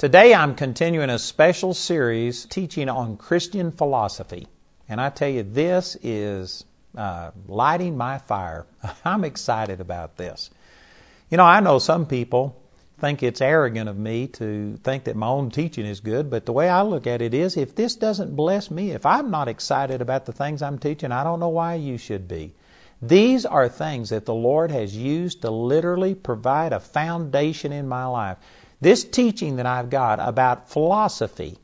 Today I'm continuing a special series teaching on Christian philosophy. And I tell you, this is uh, lighting my fire. I'm excited about this. You know, I know some people think it's arrogant of me to think that my own teaching is good, but the way I look at it is if this doesn't bless me, if I'm not excited about the things I'm teaching, I don't know why you should be. These are things that the Lord has used to literally provide a foundation in my life. This teaching that I've got about philosophy,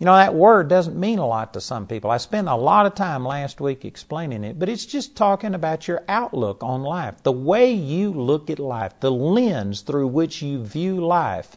you know, that word doesn't mean a lot to some people. I spent a lot of time last week explaining it, but it's just talking about your outlook on life, the way you look at life, the lens through which you view life.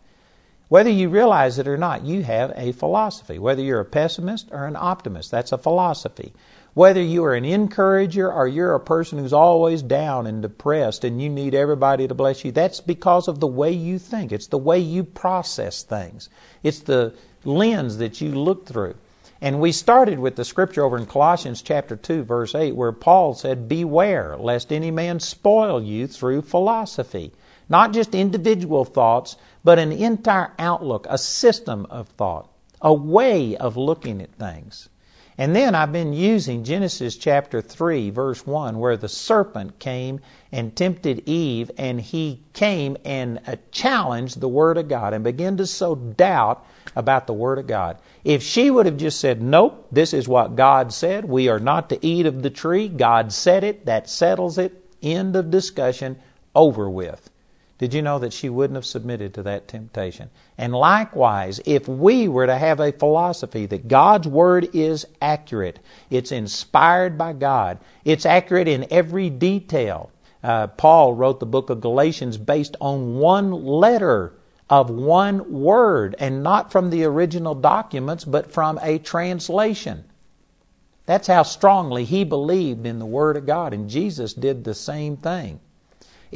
Whether you realize it or not, you have a philosophy. Whether you're a pessimist or an optimist, that's a philosophy. Whether you are an encourager or you're a person who's always down and depressed and you need everybody to bless you, that's because of the way you think. It's the way you process things. It's the lens that you look through. And we started with the scripture over in Colossians chapter 2 verse 8 where Paul said, "Beware lest any man spoil you through philosophy." Not just individual thoughts, but an entire outlook, a system of thought, a way of looking at things. And then I've been using Genesis chapter 3, verse 1, where the serpent came and tempted Eve, and he came and uh, challenged the Word of God and began to sow doubt about the Word of God. If she would have just said, Nope, this is what God said, we are not to eat of the tree, God said it, that settles it, end of discussion, over with. Did you know that she wouldn't have submitted to that temptation? And likewise, if we were to have a philosophy that God's Word is accurate, it's inspired by God, it's accurate in every detail. Uh, Paul wrote the book of Galatians based on one letter of one word, and not from the original documents, but from a translation. That's how strongly he believed in the Word of God, and Jesus did the same thing.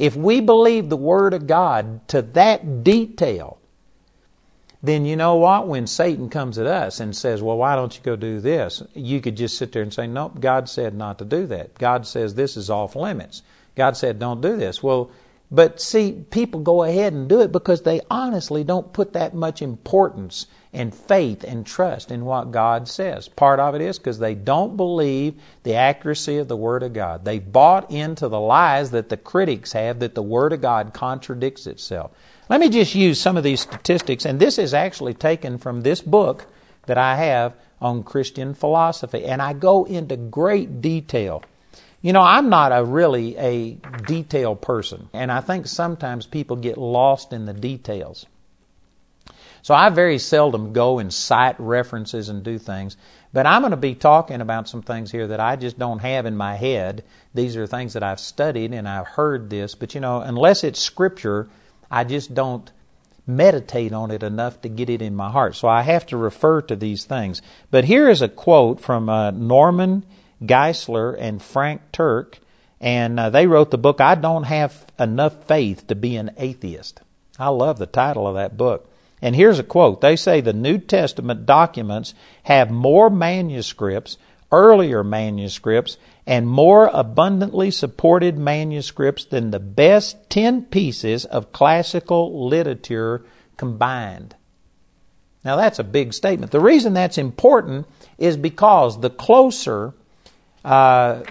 If we believe the Word of God to that detail, then you know what? When Satan comes at us and says, Well, why don't you go do this? You could just sit there and say, Nope, God said not to do that. God says this is off limits. God said don't do this. Well, but see, people go ahead and do it because they honestly don't put that much importance and faith and trust in what God says. Part of it is because they don't believe the accuracy of the Word of God. They bought into the lies that the critics have that the Word of God contradicts itself. Let me just use some of these statistics, and this is actually taken from this book that I have on Christian philosophy, and I go into great detail you know, I'm not a really a detail person, and I think sometimes people get lost in the details. So I very seldom go and cite references and do things, but I'm going to be talking about some things here that I just don't have in my head. These are things that I've studied and I've heard this, but you know, unless it's scripture, I just don't meditate on it enough to get it in my heart. So I have to refer to these things. But here is a quote from uh, Norman Geisler and Frank Turek, and uh, they wrote the book, I Don't Have Enough Faith to Be an Atheist. I love the title of that book. And here's a quote. They say the New Testament documents have more manuscripts, earlier manuscripts, and more abundantly supported manuscripts than the best 10 pieces of classical literature combined. Now that's a big statement. The reason that's important is because the closer uh,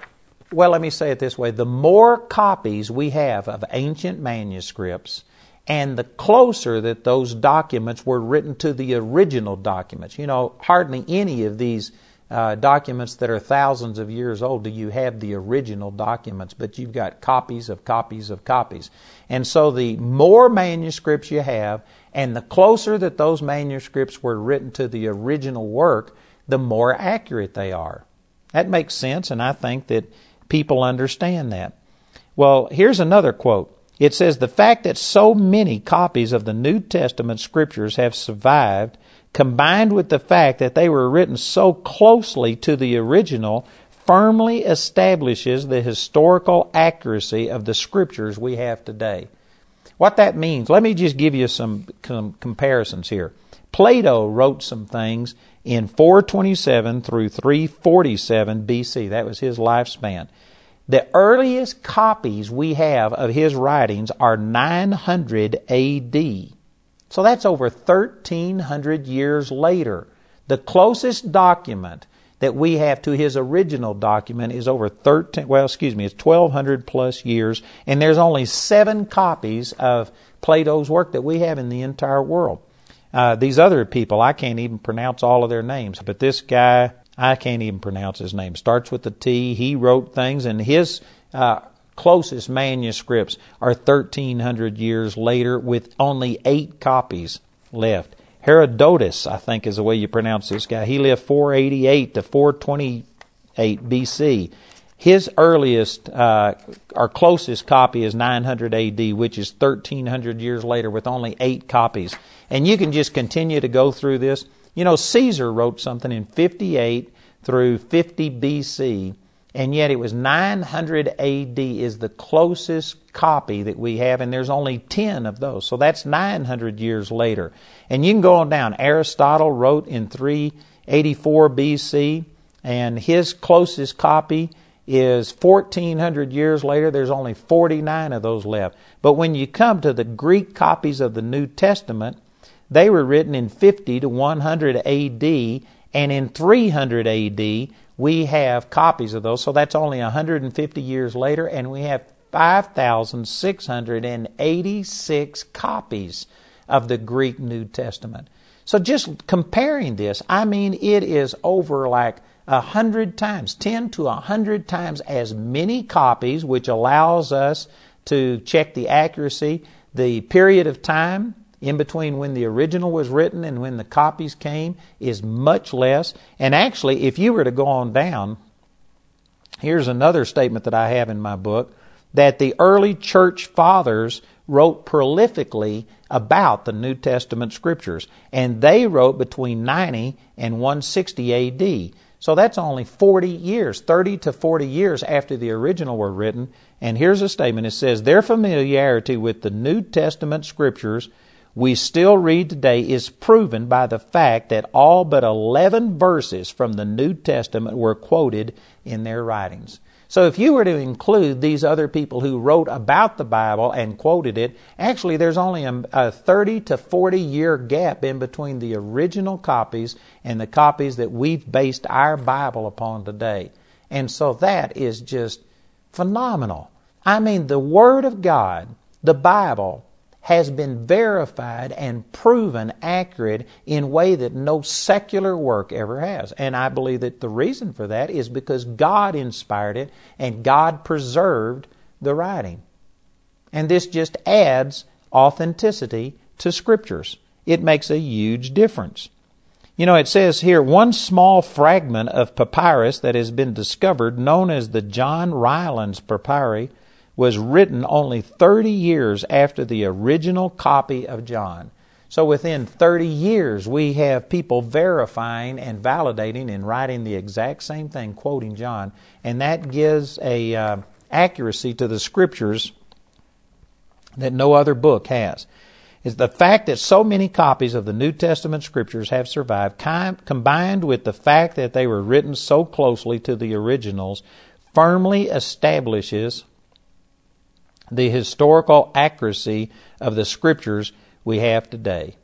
well, let me say it this way the more copies we have of ancient manuscripts, and the closer that those documents were written to the original documents. You know, hardly any of these uh, documents that are thousands of years old do you have the original documents, but you've got copies of copies of copies. And so the more manuscripts you have, and the closer that those manuscripts were written to the original work, the more accurate they are. That makes sense, and I think that people understand that. Well, here's another quote. It says, The fact that so many copies of the New Testament scriptures have survived, combined with the fact that they were written so closely to the original, firmly establishes the historical accuracy of the scriptures we have today. What that means, let me just give you some, some comparisons here. Plato wrote some things in 427 through 347 BC. That was his lifespan. The earliest copies we have of his writings are 900 AD. So that's over 1,300 years later. The closest document that we have to his original document is over 13, well, excuse me, it's 1,200 plus years, and there's only seven copies of Plato's work that we have in the entire world. Uh, these other people, I can't even pronounce all of their names, but this guy, I can't even pronounce his name. Starts with a T. He wrote things, and his uh, closest manuscripts are 1,300 years later with only eight copies left. Herodotus, I think is the way you pronounce this guy. He lived 488 to 428 BC. His earliest uh, or closest copy is 900 AD, which is 1300 years later with only eight copies. And you can just continue to go through this. You know, Caesar wrote something in 58 through 50 BC, and yet it was 900 AD is the closest copy that we have, and there's only 10 of those. So that's 900 years later. And you can go on down. Aristotle wrote in 384 BC, and his closest copy is 1400 years later, there's only 49 of those left. But when you come to the Greek copies of the New Testament, they were written in 50 to 100 AD, and in 300 AD, we have copies of those. So that's only 150 years later, and we have 5,686 copies of the Greek New Testament. So just comparing this, I mean, it is over like a hundred times, ten to a hundred times as many copies, which allows us to check the accuracy, the period of time in between when the original was written and when the copies came is much less. And actually, if you were to go on down, here's another statement that I have in my book that the early church fathers wrote prolifically about the New Testament scriptures, and they wrote between 90 and 160 AD. So that's only 40 years, 30 to 40 years after the original were written. And here's a statement it says, Their familiarity with the New Testament scriptures we still read today is proven by the fact that all but 11 verses from the New Testament were quoted in their writings. So if you were to include these other people who wrote about the Bible and quoted it, actually there's only a, a 30 to 40 year gap in between the original copies and the copies that we've based our Bible upon today. And so that is just phenomenal. I mean, the Word of God, the Bible, has been verified and proven accurate in a way that no secular work ever has. And I believe that the reason for that is because God inspired it and God preserved the writing. And this just adds authenticity to scriptures. It makes a huge difference. You know, it says here one small fragment of papyrus that has been discovered, known as the John Rylands papyri, was written only 30 years after the original copy of John. So within 30 years, we have people verifying and validating and writing the exact same thing, quoting John, and that gives a uh, accuracy to the scriptures that no other book has. Is the fact that so many copies of the New Testament scriptures have survived, combined with the fact that they were written so closely to the originals, firmly establishes the historical accuracy of the scriptures we have today.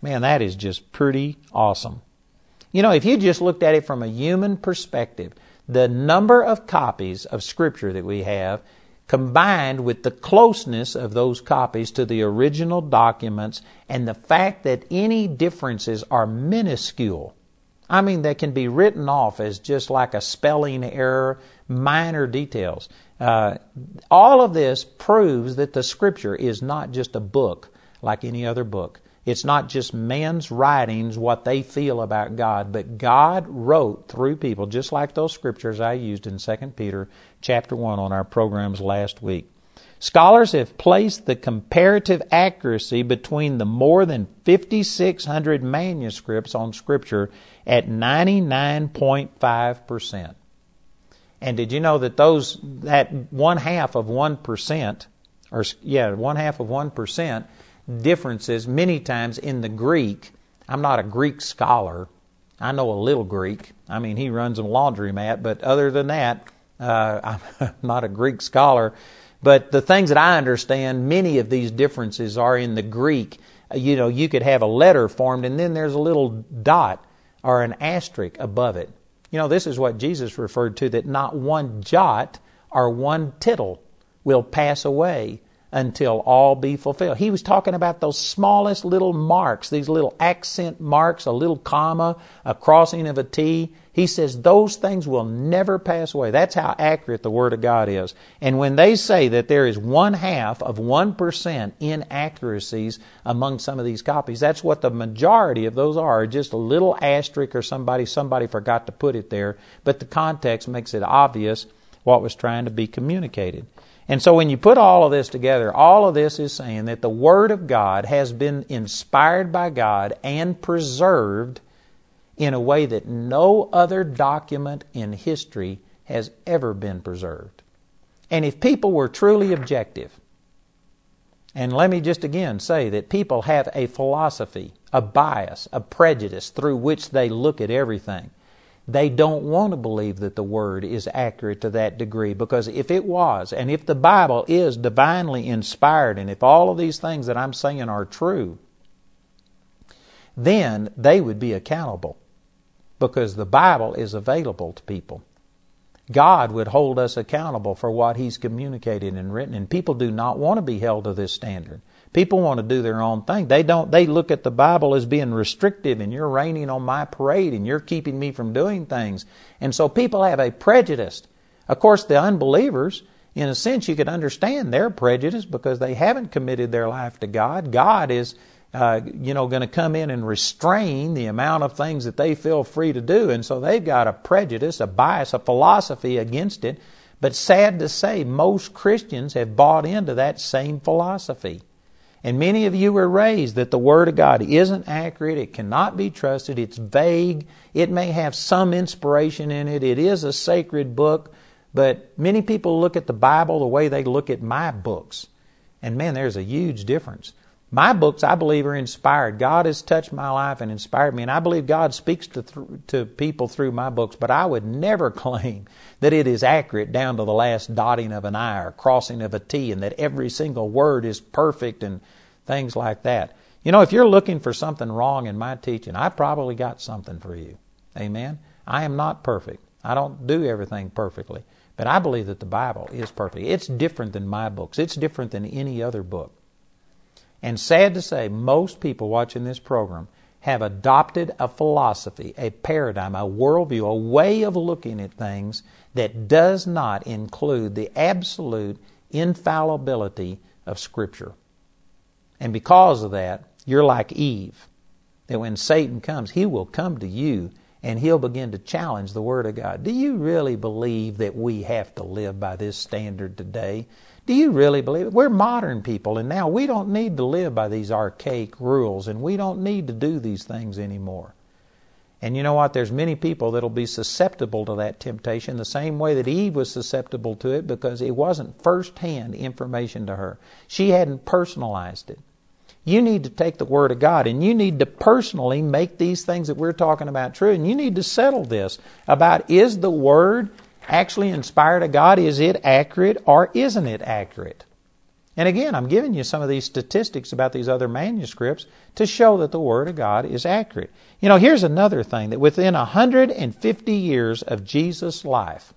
Man, that is just pretty awesome. You know, if you just looked at it from a human perspective, the number of copies of Scripture that we have, combined with the closeness of those copies to the original documents, and the fact that any differences are minuscule. I mean, they can be written off as just like a spelling error, minor details. Uh, all of this proves that the Scripture is not just a book like any other book. It's not just man's writings, what they feel about God, but God wrote through people, just like those scriptures I used in 2 Peter chapter 1 on our programs last week. Scholars have placed the comparative accuracy between the more than 5,600 manuscripts on Scripture at 99.5%. And did you know that those that one half of one percent, or yeah, one half of one percent differences many times in the Greek. I'm not a Greek scholar. I know a little Greek. I mean, he runs a laundromat, but other than that, uh, I'm not a Greek scholar. But the things that I understand, many of these differences are in the Greek you know, you could have a letter formed and then there's a little dot or an asterisk above it. You know, this is what Jesus referred to that not one jot or one tittle will pass away until all be fulfilled. He was talking about those smallest little marks, these little accent marks, a little comma, a crossing of a T. He says those things will never pass away. That's how accurate the Word of God is. And when they say that there is one half of 1% inaccuracies among some of these copies, that's what the majority of those are. Just a little asterisk or somebody, somebody forgot to put it there, but the context makes it obvious what was trying to be communicated. And so when you put all of this together, all of this is saying that the Word of God has been inspired by God and preserved in a way that no other document in history has ever been preserved. And if people were truly objective, and let me just again say that people have a philosophy, a bias, a prejudice through which they look at everything. They don't want to believe that the Word is accurate to that degree because if it was, and if the Bible is divinely inspired, and if all of these things that I'm saying are true, then they would be accountable because the Bible is available to people. God would hold us accountable for what He's communicated and written, and people do not want to be held to this standard. People want to do their own thing. They don't they look at the Bible as being restrictive and you're raining on my parade and you're keeping me from doing things. And so people have a prejudice. Of course, the unbelievers, in a sense, you could understand their prejudice because they haven't committed their life to God. God is uh, you know, going to come in and restrain the amount of things that they feel free to do. And so they've got a prejudice, a bias, a philosophy against it. But sad to say, most Christians have bought into that same philosophy. And many of you were raised that the Word of God isn't accurate, it cannot be trusted, it's vague, it may have some inspiration in it, it is a sacred book, but many people look at the Bible the way they look at my books. And man, there's a huge difference. My books, I believe, are inspired. God has touched my life and inspired me, and I believe God speaks to, to people through my books, but I would never claim that it is accurate down to the last dotting of an I or crossing of a T, and that every single word is perfect and things like that. You know, if you're looking for something wrong in my teaching, I probably got something for you. Amen? I am not perfect. I don't do everything perfectly. But I believe that the Bible is perfect. It's different than my books, it's different than any other book. And sad to say, most people watching this program have adopted a philosophy, a paradigm, a worldview, a way of looking at things that does not include the absolute infallibility of Scripture. And because of that, you're like Eve. That when Satan comes, he will come to you and he'll begin to challenge the Word of God. Do you really believe that we have to live by this standard today? Do you really believe it? We're modern people, and now we don't need to live by these archaic rules, and we don't need to do these things anymore. And you know what? There's many people that'll be susceptible to that temptation the same way that Eve was susceptible to it because it wasn't first-hand information to her. She hadn't personalized it. You need to take the Word of God and you need to personally make these things that we're talking about true. And you need to settle this about is the Word actually inspired of God? Is it accurate or isn't it accurate? And again, I'm giving you some of these statistics about these other manuscripts to show that the Word of God is accurate. You know, here's another thing that within 150 years of Jesus' life,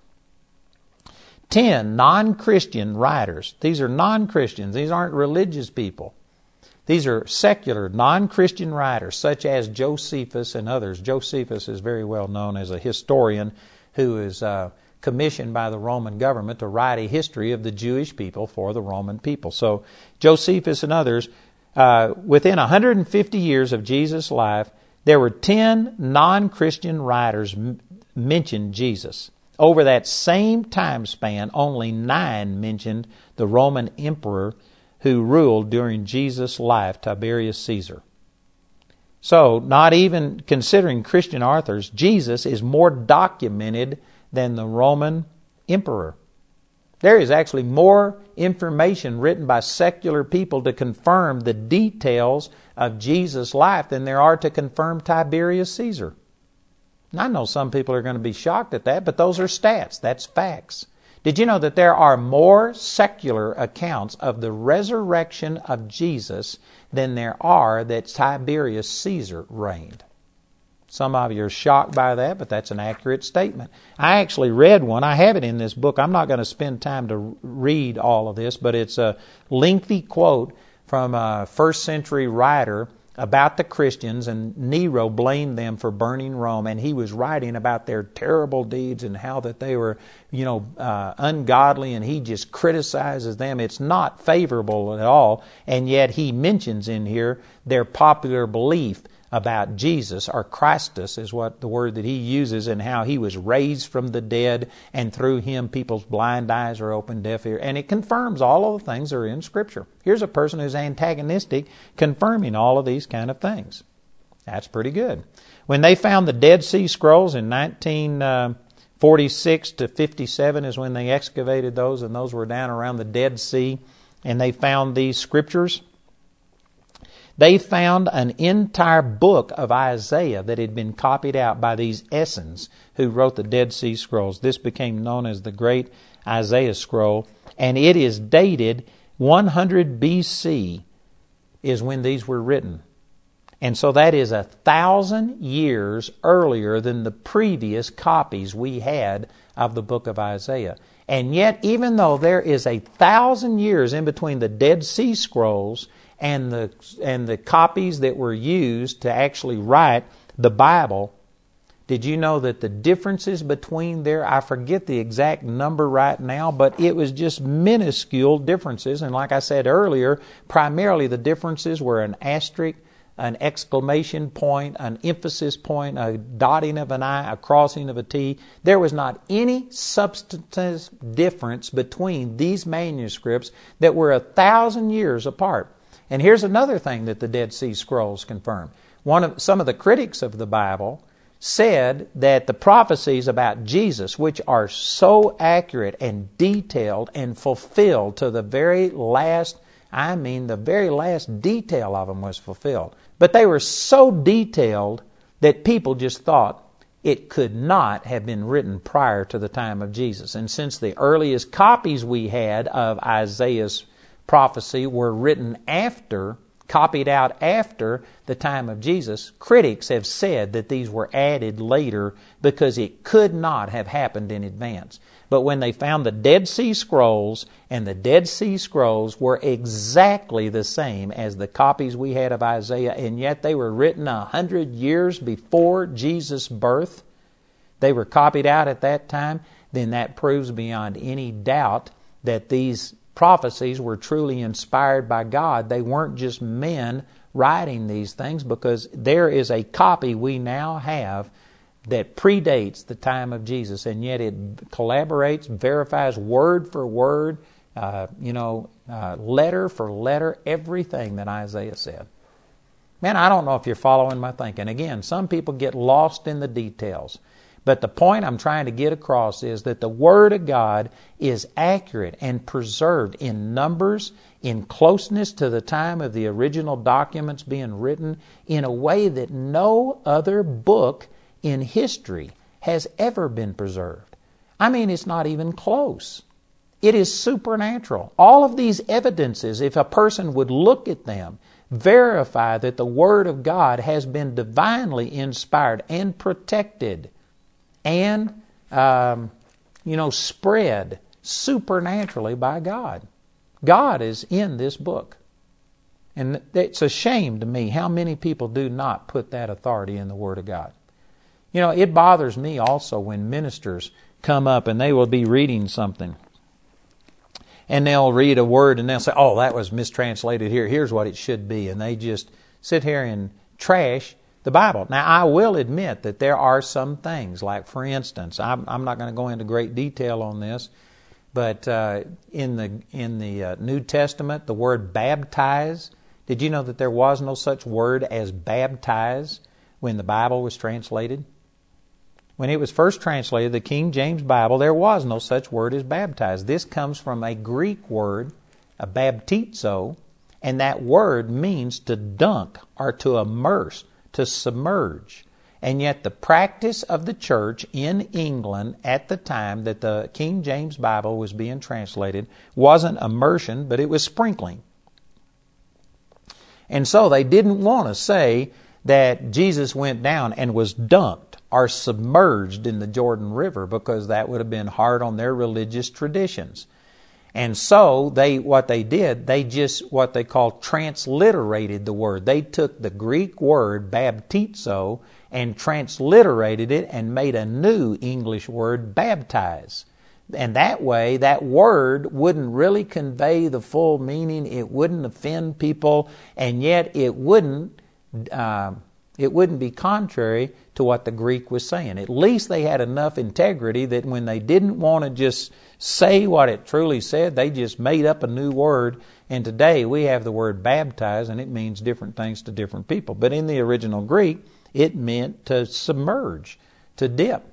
10 non Christian writers, these are non Christians, these aren't religious people, these are secular, non Christian writers, such as Josephus and others. Josephus is very well known as a historian who is. Uh, commissioned by the Roman government to write a history of the Jewish people for the Roman people. So Josephus and others, uh, within 150 years of Jesus' life, there were 10 non Christian writers m- mentioned Jesus. Over that same time span, only nine mentioned the Roman emperor who ruled during Jesus' life, Tiberius Caesar. So, not even considering Christian authors, Jesus is more documented than the Roman emperor. There is actually more information written by secular people to confirm the details of Jesus' life than there are to confirm Tiberius Caesar. And I know some people are going to be shocked at that, but those are stats. That's facts. Did you know that there are more secular accounts of the resurrection of Jesus than there are that Tiberius Caesar reigned? Some of you are shocked by that, but that's an accurate statement. I actually read one. I have it in this book. I'm not going to spend time to read all of this, but it's a lengthy quote from a first century writer about the Christians, and Nero blamed them for burning Rome, and he was writing about their terrible deeds and how that they were, you know, uh, ungodly, and he just criticizes them. It's not favorable at all, and yet he mentions in here their popular belief about Jesus, or Christus is what the word that he uses, and how he was raised from the dead, and through him people's blind eyes are opened, deaf ear, and it confirms all of the things that are in Scripture. Here's a person who's antagonistic, confirming all of these kind of things. That's pretty good. When they found the Dead Sea Scrolls in 1946 uh, to 57 is when they excavated those, and those were down around the Dead Sea, and they found these scriptures. They found an entire book of Isaiah that had been copied out by these Essenes who wrote the Dead Sea Scrolls. This became known as the Great Isaiah Scroll, and it is dated 100 BC is when these were written. And so that is a thousand years earlier than the previous copies we had of the book of Isaiah. And yet, even though there is a thousand years in between the Dead Sea Scrolls and the and the copies that were used to actually write the Bible, did you know that the differences between there, I forget the exact number right now, but it was just minuscule differences. And like I said earlier, primarily the differences were an asterisk, an exclamation point, an emphasis point, a dotting of an I, a crossing of a T. There was not any substantive difference between these manuscripts that were a thousand years apart. And here's another thing that the Dead Sea Scrolls confirm. One of some of the critics of the Bible said that the prophecies about Jesus, which are so accurate and detailed and fulfilled to the very last, I mean, the very last detail of them was fulfilled. But they were so detailed that people just thought it could not have been written prior to the time of Jesus. And since the earliest copies we had of Isaiah's prophecy were written after, copied out after the time of Jesus, critics have said that these were added later because it could not have happened in advance. But when they found the Dead Sea Scrolls, and the Dead Sea Scrolls were exactly the same as the copies we had of Isaiah, and yet they were written a hundred years before Jesus' birth, they were copied out at that time, then that proves beyond any doubt that these prophecies were truly inspired by God. They weren't just men writing these things because there is a copy we now have that predates the time of Jesus, and yet it collaborates, verifies word for word, uh, you know, uh, letter for letter, everything that Isaiah said. Man, I don't know if you're following my thinking. Again, some people get lost in the details. But the point I'm trying to get across is that the Word of God is accurate and preserved in numbers, in closeness to the time of the original documents being written, in a way that no other book in history has ever been preserved. I mean, it's not even close. It is supernatural. All of these evidences, if a person would look at them, verify that the Word of God has been divinely inspired and protected and, um, you know, spread supernaturally by God. God is in this book. And it's a shame to me how many people do not put that authority in the Word of God. You know, it bothers me also when ministers come up and they will be reading something. And they'll read a word and they'll say, oh, that was mistranslated here. Here's what it should be. And they just sit here and trash the Bible. Now, I will admit that there are some things, like for instance, I'm, I'm not going to go into great detail on this, but uh, in the in the uh, New Testament, the word baptize. Did you know that there was no such word as baptize when the Bible was translated? When it was first translated, the King James Bible, there was no such word as baptize. This comes from a Greek word, a baptizo, and that word means to dunk or to immerse to submerge. And yet, the practice of the church in England at the time that the King James Bible was being translated wasn't immersion, but it was sprinkling. And so they didn't want to say that Jesus went down and was dunked or submerged in the Jordan River because that would have been hard on their religious traditions. And so they what they did, they just what they call transliterated the word. They took the Greek word baptizo and transliterated it and made a new English word baptize. And that way, that word wouldn't really convey the full meaning. It wouldn't offend people, and yet it wouldn't. Uh, it wouldn't be contrary to what the Greek was saying. At least they had enough integrity that when they didn't want to just say what it truly said, they just made up a new word. And today we have the word baptize, and it means different things to different people. But in the original Greek, it meant to submerge, to dip.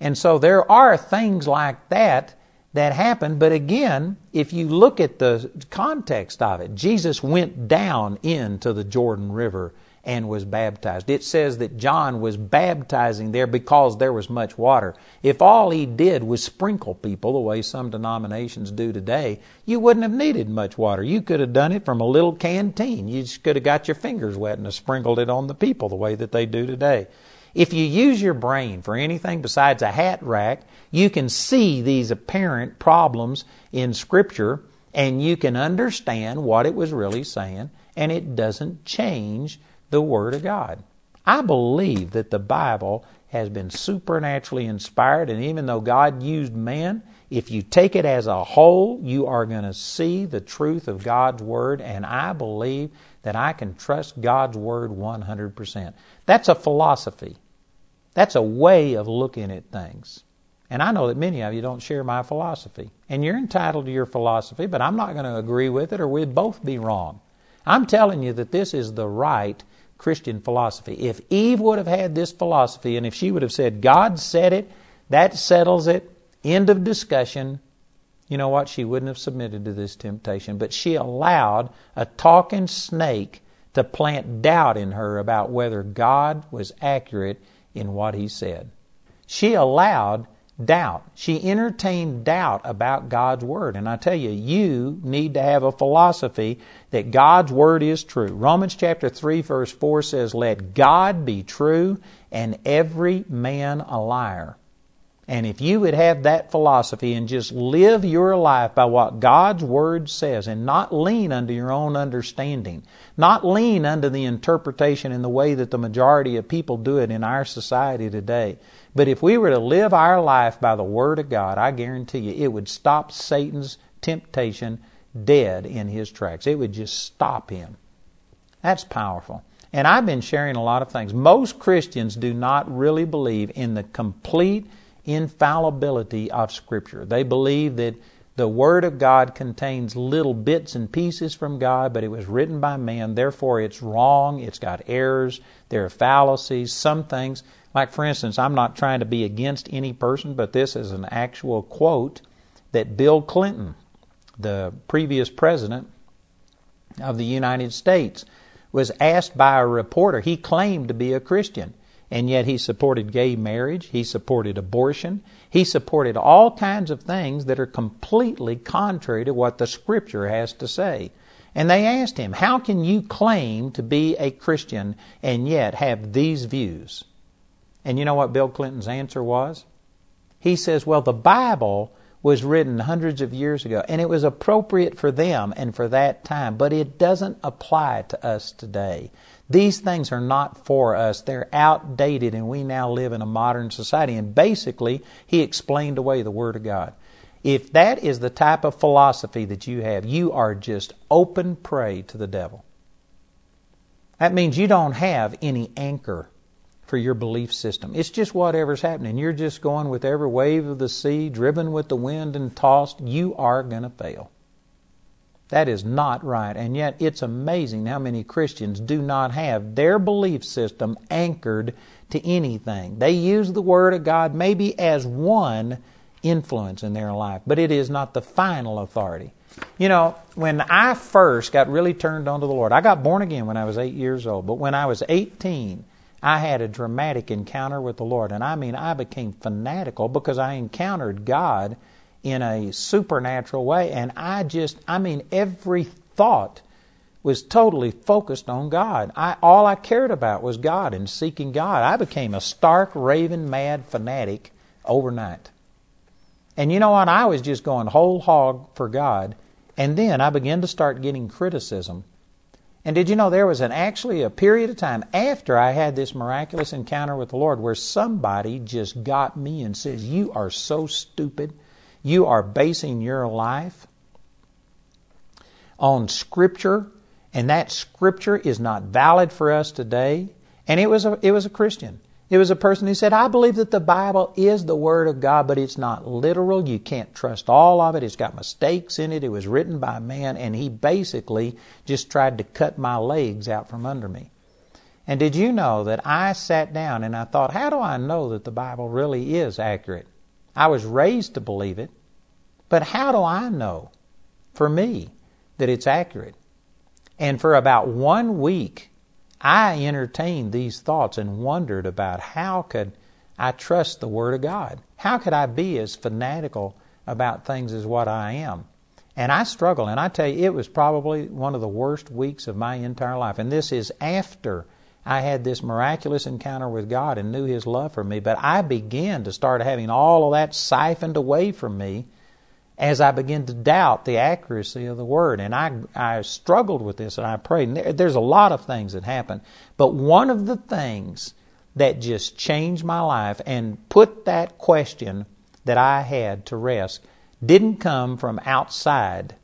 And so there are things like that that happen. But again, if you look at the context of it, Jesus went down into the Jordan River and was baptized. It says that John was baptizing there because there was much water. If all he did was sprinkle people the way some denominations do today, you wouldn't have needed much water. You could have done it from a little canteen. You just could have got your fingers wet and have sprinkled it on the people the way that they do today. If you use your brain for anything besides a hat rack, you can see these apparent problems in Scripture and you can understand what it was really saying, and it doesn't change the Word of God. I believe that the Bible has been supernaturally inspired, and even though God used man, if you take it as a whole, you are going to see the truth of God's Word, and I believe that I can trust God's Word 100%. That's a philosophy. That's a way of looking at things. And I know that many of you don't share my philosophy. And you're entitled to your philosophy, but I'm not going to agree with it or we'd both be wrong. I'm telling you that this is the right Christian philosophy. If Eve would have had this philosophy and if she would have said, God said it, that settles it, end of discussion, you know what? She wouldn't have submitted to this temptation. But she allowed a talking snake to plant doubt in her about whether God was accurate in what he said. She allowed doubt. She entertained doubt about God's Word. And I tell you, you need to have a philosophy that God's Word is true. Romans chapter 3, verse 4 says, Let God be true and every man a liar. And if you would have that philosophy and just live your life by what God's Word says and not lean under your own understanding, not lean under the interpretation in the way that the majority of people do it in our society today, but if we were to live our life by the Word of God, I guarantee you it would stop Satan's temptation dead in his tracks. It would just stop him. That's powerful. And I've been sharing a lot of things. Most Christians do not really believe in the complete infallibility of Scripture. They believe that the Word of God contains little bits and pieces from God, but it was written by man, therefore it's wrong, it's got errors, there are fallacies, some things. Like, for instance, I'm not trying to be against any person, but this is an actual quote that Bill Clinton, the previous president of the United States, was asked by a reporter. He claimed to be a Christian, and yet he supported gay marriage, he supported abortion, he supported all kinds of things that are completely contrary to what the Scripture has to say. And they asked him, How can you claim to be a Christian and yet have these views? And you know what Bill Clinton's answer was? He says, Well, the Bible was written hundreds of years ago, and it was appropriate for them and for that time, but it doesn't apply to us today. These things are not for us. They're outdated, and we now live in a modern society. And basically, he explained away the Word of God. If that is the type of philosophy that you have, you are just open prey to the devil. That means you don't have any anchor for your belief system. It's just whatever's happening. You're just going with every wave of the sea, driven with the wind and tossed. You are going to fail. That is not right. And yet, it's amazing how many Christians do not have their belief system anchored to anything. They use the Word of God maybe as one influence in their life, but it is not the final authority. You know, when I first got really turned on to the Lord, I got born again when I was eight years old, but when I was 18, I had a dramatic encounter with the Lord. And I mean, I became fanatical because I encountered God in a supernatural way. And I just, I mean, every thought was totally focused on God. I, all I cared about was God and seeking God. I became a stark, raving, mad fanatic overnight. And you know what? I was just going whole hog for God. And then I began to start getting criticism and did you know there was an actually a period of time after I had this miraculous encounter with the Lord where somebody just got me and says, "You are so stupid. You are basing your life on scripture and that scripture is not valid for us today." And it was a it was a Christian. It was a person who said, I believe that the Bible is the Word of God, but it's not literal. You can't trust all of it. It's got mistakes in it. It was written by man, and he basically just tried to cut my legs out from under me. And did you know that I sat down and I thought, how do I know that the Bible really is accurate? I was raised to believe it, but how do I know for me that it's accurate? And for about one week, I entertained these thoughts and wondered about how could I trust the Word of God? How could I be as fanatical about things as what I am? And I struggled, and I tell you, it was probably one of the worst weeks of my entire life. And this is after I had this miraculous encounter with God and knew His love for me. But I began to start having all of that siphoned away from me as I began to doubt the accuracy of the word. And I, I struggled with this and I prayed. And there, there's a lot of things that happen. But one of the things that just changed my life and put that question that I had to rest didn't come from outside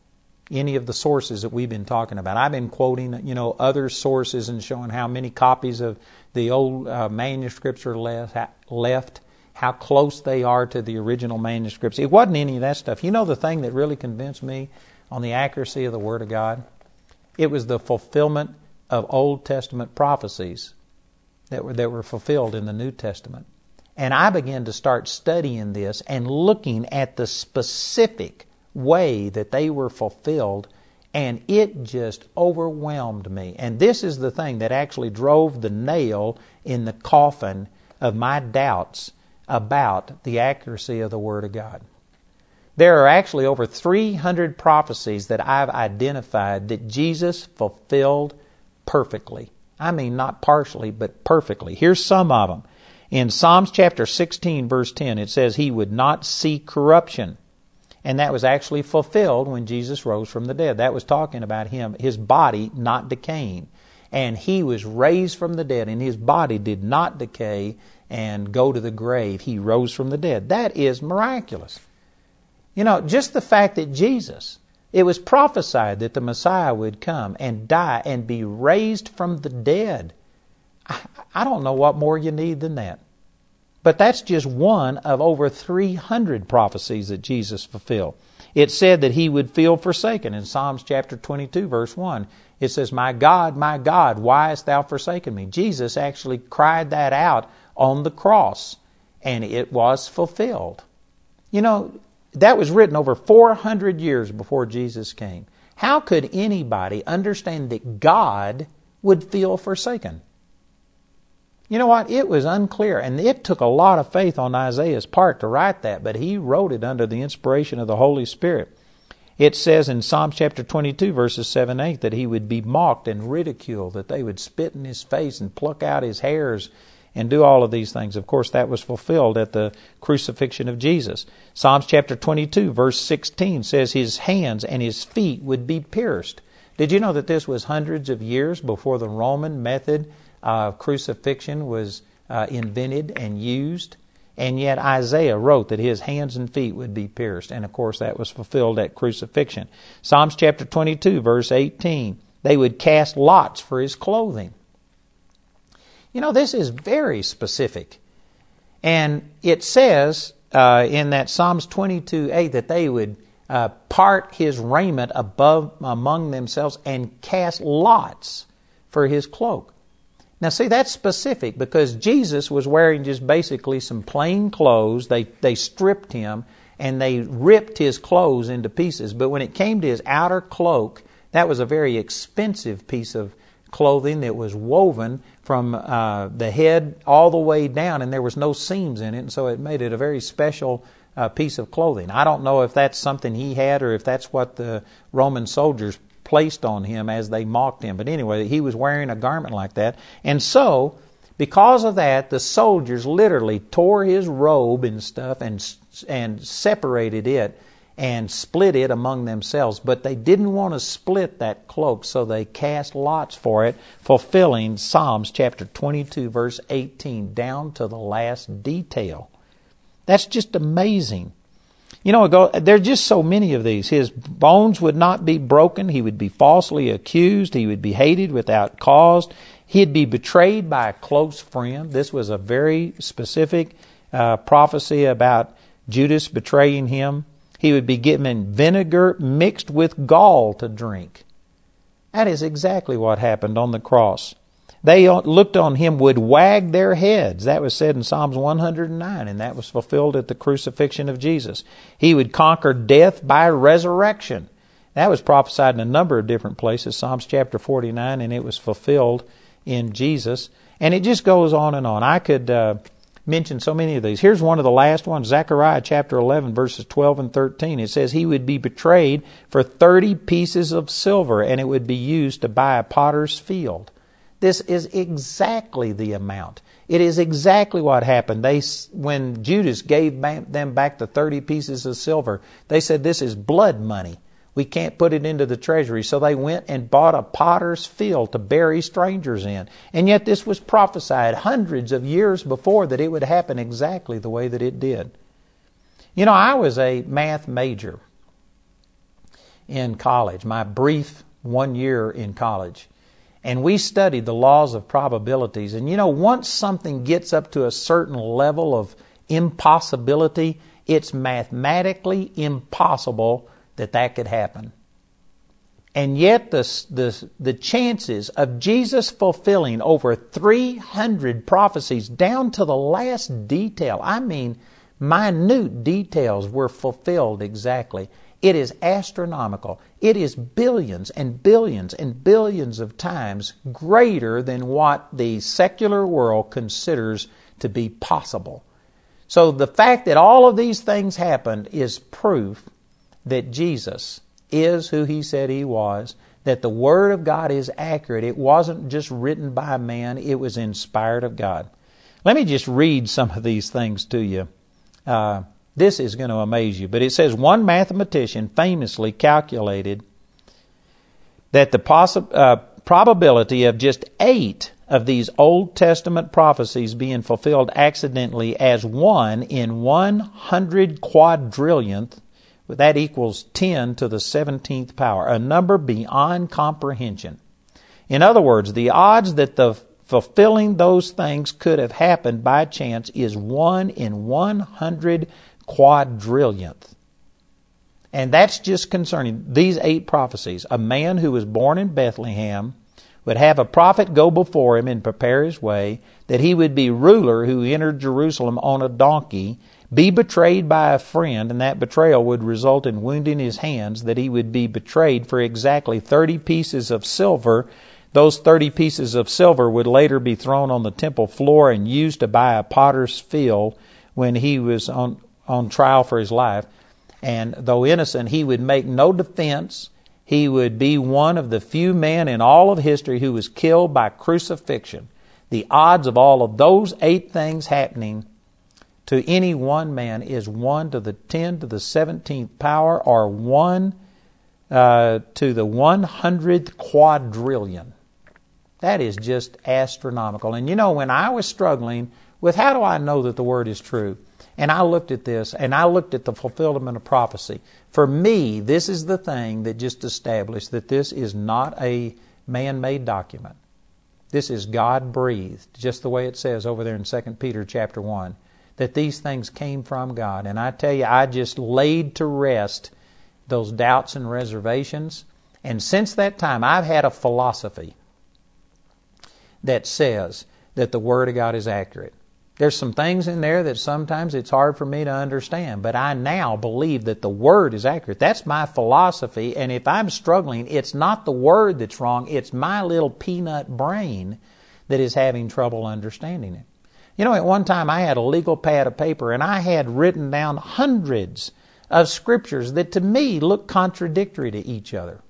any of the sources that we've been talking about. I've been quoting, you know, other sources and showing how many copies of the old uh, manuscripts are left, left how close they are to the original manuscripts. It wasn't any of that stuff. You know the thing that really convinced me on the accuracy of the Word of God? It was the fulfillment of Old Testament prophecies that were, that were fulfilled in the New Testament. And I began to start studying this and looking at the specific way that they were fulfilled, and it just overwhelmed me. And this is the thing that actually drove the nail in the coffin of my doubts about the accuracy of the Word of God. There are actually over 300 prophecies that I've identified that Jesus fulfilled perfectly. I mean, not partially, but perfectly. Here's some of them. In Psalms chapter 16, verse 10, it says, He would not see corruption. And that was actually fulfilled when Jesus rose from the dead. That was talking about him, his body not decaying. And he was raised from the dead, and his body did not decay, and go to the grave. He rose from the dead. That is miraculous. You know, just the fact that Jesus, it was prophesied that the Messiah would come and die and be raised from the dead. I, don't know what more you need than that. But that's just one of over 300 prophecies that Jesus fulfilled. It said that he would feel forsaken in Psalms chapter 22, verse 1. It says, My God, my God, why hast thou forsaken me? Jesus actually cried that out on the cross, and it was fulfilled. You know, that was written over 400 years before Jesus came. How could anybody understand that God would feel forsaken? You know what? It was unclear, and it took a lot of faith on Isaiah's part to write that, but he wrote it under the inspiration of the Holy Spirit. It says in Psalm chapter 22, verses 7 8, that he would be mocked and ridiculed, that they would spit in his face and pluck out his hairs and do all of these things. Of course, that was fulfilled at the crucifixion of Jesus. Psalms chapter 22, verse 16 says his hands and his feet would be pierced. Did you know that this was hundreds of years before the Roman method of crucifixion was uh, invented and used? And yet Isaiah wrote that his hands and feet would be pierced. And of course, that was fulfilled at crucifixion. Psalms chapter 22, verse 18. They would cast lots for his clothing. You know, this is very specific. And it says uh, in that Psalms 22 8 that they would uh, part his raiment above among themselves and cast lots for his cloak. Now, see, that's specific because Jesus was wearing just basically some plain clothes. They, they stripped him and they ripped his clothes into pieces. But when it came to his outer cloak, that was a very expensive piece of clothing that was woven from uh, the head all the way down, and there was no seams in it, and so it made it a very special uh, piece of clothing. I don't know if that's something he had or if that's what the Roman soldiers placed on him as they mocked him. But anyway, he was wearing a garment like that. And so, because of that, the soldiers literally tore his robe and stuff and, and separated it and split it among themselves. But they didn't want to split that cloak, so they cast lots for it, fulfilling Psalms chapter 22, verse 18, down to the last detail. That's just amazing. You know, there are just so many of these. His bones would not be broken. He would be falsely accused. He would be hated without cause. He'd be betrayed by a close friend. This was a very specific uh, prophecy about Judas betraying him. He would be given vinegar mixed with gall to drink. That is exactly what happened on the cross. They looked on him, would wag their heads. That was said in Psalms 109, and that was fulfilled at the crucifixion of Jesus. He would conquer death by resurrection. That was prophesied in a number of different places, Psalms chapter 49, and it was fulfilled in Jesus. And it just goes on and on. I could uh, mention so many of these. Here's one of the last ones Zechariah chapter 11, verses 12 and 13. It says, He would be betrayed for 30 pieces of silver, and it would be used to buy a potter's field. This is exactly the amount. It is exactly what happened. They, when Judas gave them back the 30 pieces of silver, they said, This is blood money. We can't put it into the treasury. So they went and bought a potter's field to bury strangers in. And yet, this was prophesied hundreds of years before that it would happen exactly the way that it did. You know, I was a math major in college, my brief one year in college and we studied the laws of probabilities. And you know, once something gets up to a certain level of impossibility, it's mathematically impossible that that could happen. And yet, the, the, the chances of Jesus fulfilling over 300 prophecies down to the last detail, I mean, minute details, were fulfilled exactly. It is astronomical. It is billions and billions and billions of times greater than what the secular world considers to be possible. So the fact that all of these things happened is proof that Jesus is who he said he was, that the Word of God is accurate. It wasn't just written by man, it was inspired of God. Let me just read some of these things to you. Uh, this is going to amaze you. But it says one mathematician famously calculated that the possi- uh, probability of just eight of these Old Testament prophecies being fulfilled accidentally as one in 100 quadrillionth, that equals 10 to the 17th power, a number beyond comprehension. In other words, the odds that the fulfilling those things could have happened by chance is 1 in 100 quadrillionth. And that's just concerning these eight prophecies. A man who was born in Bethlehem would have a prophet go before him and prepare his way, that he would be ruler who entered Jerusalem on a donkey, be betrayed by a friend, and that betrayal would result in wounding his hands, that he would be betrayed for exactly 30 pieces of silver. Those 30 pieces of silver would later be thrown on the temple floor and used to buy a potter's field when he was on, on trial for his life. And though innocent, he would make no defense. He would be one of the few men in all of history who was killed by crucifixion. The odds of all of those eight things happening to any one man is 1 to the 10 to the 17th power or 1 uh, to the 100th quadrillion. That is just astronomical. And you know, when I was struggling with how do I know that the Word is true? And I looked at this and I looked at the fulfillment of prophecy. For me, this is the thing that just established that this is not a man made document. This is God breathed, just the way it says over there in 2 Peter chapter 1, that these things came from God. And I tell you, I just laid to rest those doubts and reservations. And since that time, I've had a philosophy that says that the Word of God is accurate. There's some things in there that sometimes it's hard for me to understand, but I now believe that the Word is accurate. That's my philosophy, and if I'm struggling, it's not the Word that's wrong, it's my little peanut brain that is having trouble understanding it. You know, at one time I had a legal pad of paper and I had written down hundreds of scriptures that to me looked contradictory to each other.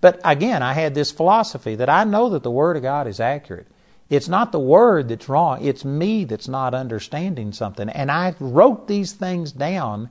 But again, I had this philosophy that I know that the Word of God is accurate. It's not the Word that's wrong, it's me that's not understanding something. And I wrote these things down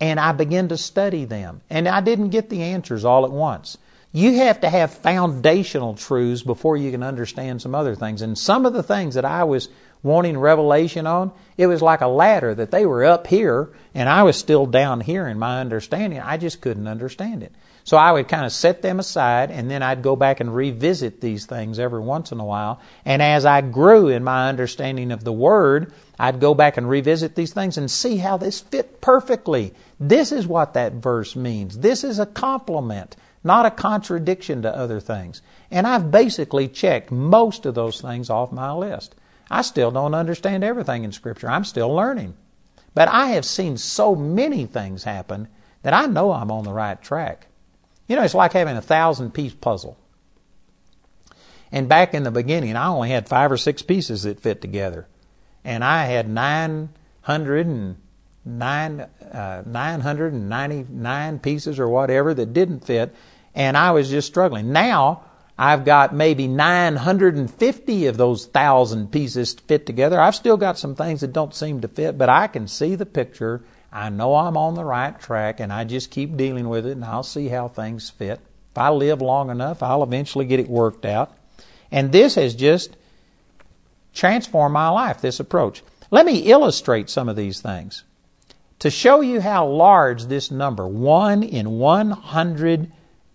and I began to study them. And I didn't get the answers all at once. You have to have foundational truths before you can understand some other things. And some of the things that I was wanting revelation on, it was like a ladder that they were up here and I was still down here in my understanding. I just couldn't understand it. So I would kind of set them aside and then I'd go back and revisit these things every once in a while. And as I grew in my understanding of the Word, I'd go back and revisit these things and see how this fit perfectly. This is what that verse means. This is a complement, not a contradiction to other things. And I've basically checked most of those things off my list. I still don't understand everything in Scripture. I'm still learning. But I have seen so many things happen that I know I'm on the right track. You know, it's like having a thousand piece puzzle. And back in the beginning, I only had five or six pieces that fit together. And I had 909, uh, 999 pieces or whatever that didn't fit. And I was just struggling. Now, I've got maybe 950 of those thousand pieces fit together. I've still got some things that don't seem to fit, but I can see the picture I know I'm on the right track and I just keep dealing with it and I'll see how things fit. If I live long enough, I'll eventually get it worked out. And this has just transformed my life, this approach. Let me illustrate some of these things. To show you how large this number, 1 in 100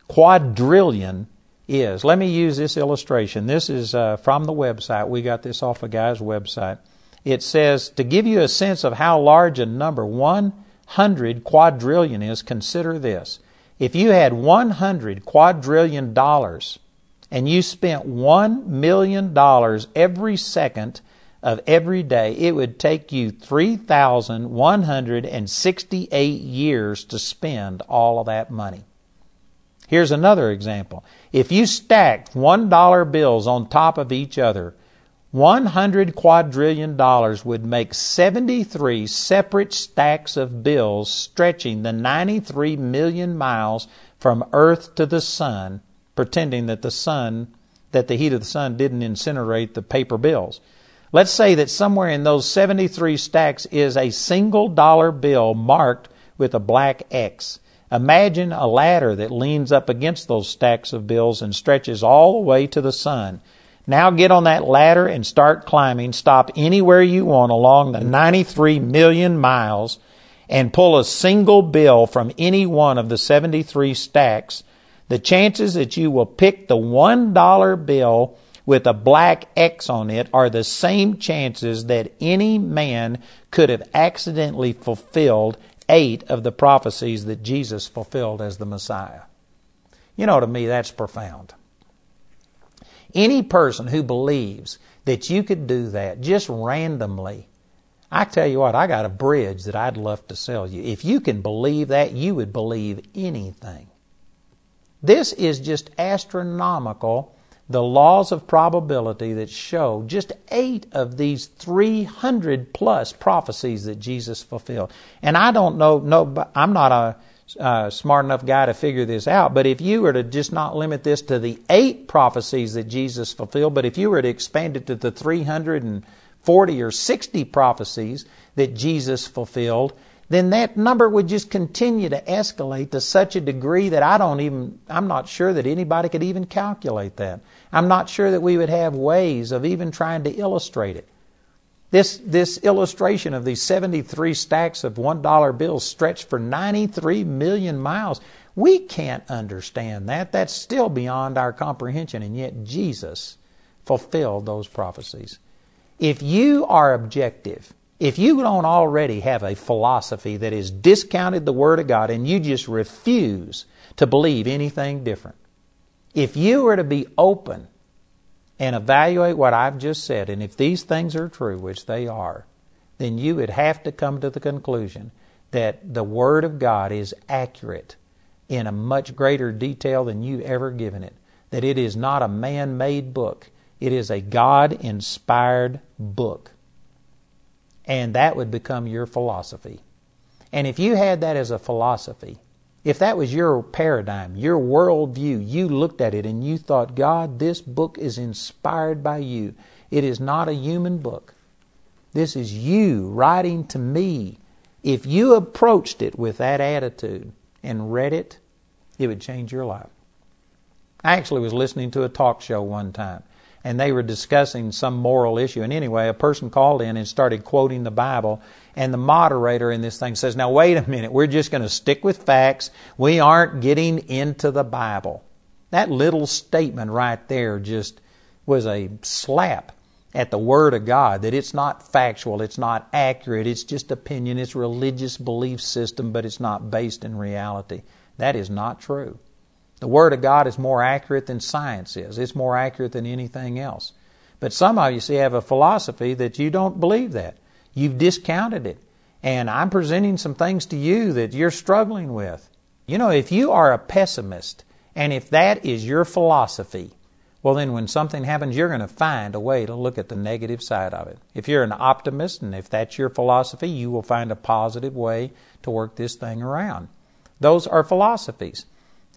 quadrillion, is, let me use this illustration. This is uh, from the website. We got this off a guy's website it says, to give you a sense of how large a number 100 quadrillion is, consider this. If you had 100 quadrillion dollars and you spent $1 million every second of every day, it would take you 3,168 years to spend all of that money. Here's another example. If you stacked $1 bills on top of each other, 100 quadrillion dollars would make 73 separate stacks of bills stretching the 93 million miles from earth to the sun pretending that the sun that the heat of the sun didn't incinerate the paper bills. Let's say that somewhere in those 73 stacks is a single dollar bill marked with a black x imagine a ladder that leans up against those stacks of bills and stretches all the way to the sun now get on that ladder and start climbing. Stop anywhere you want along the 93 million miles and pull a single bill from any one of the 73 stacks. The chances that you will pick the $1 bill with a black X on it are the same chances that any man could have accidentally fulfilled eight of the prophecies that Jesus fulfilled as the Messiah. You know, to me, that's profound. Any person who believes that you could do that just randomly, I tell you what, I got a bridge that I'd love to sell you. If you can believe that, you would believe anything. This is just astronomical. The laws of probability that show just eight of these 300 plus prophecies that Jesus fulfilled. And I don't know, no, I'm not a uh, smart enough guy to figure this out. But if you were to just not limit this to the eight prophecies that Jesus fulfilled, but if you were to expand it to the 340 or 60 prophecies that Jesus fulfilled, then that number would just continue to escalate to such a degree that I don't even, I'm not sure that anybody could even calculate that. I'm not sure that we would have ways of even trying to illustrate it. This, this illustration of these 73 stacks of $1 bills stretched for 93 million miles, we can't understand that. That's still beyond our comprehension, and yet Jesus fulfilled those prophecies. If you are objective, if you don't already have a philosophy that has discounted the Word of God and you just refuse to believe anything different, if you were to be open and evaluate what I've just said, and if these things are true, which they are, then you would have to come to the conclusion that the Word of God is accurate in a much greater detail than you've ever given it. That it is not a man made book. It is a God inspired book. And that would become your philosophy. And if you had that as a philosophy, if that was your paradigm, your worldview, you looked at it and you thought, God, this book is inspired by you. It is not a human book. This is you writing to me. If you approached it with that attitude and read it, it would change your life. I actually was listening to a talk show one time, and they were discussing some moral issue. And anyway, a person called in and started quoting the Bible, and the moderator in this thing says, Now, wait a minute, we're just going to stick with facts. We aren't getting into the Bible. That little statement right there just was a slap at the Word of God that it's not factual, it's not accurate, it's just opinion, it's religious belief system, but it's not based in reality. That is not true. The Word of God is more accurate than science is. It's more accurate than anything else. But some of you see have a philosophy that you don't believe that. You've discounted it. And I'm presenting some things to you that you're struggling with. You know, if you are a pessimist, and if that is your philosophy, well, then when something happens, you're going to find a way to look at the negative side of it. If you're an optimist, and if that's your philosophy, you will find a positive way to work this thing around. Those are philosophies.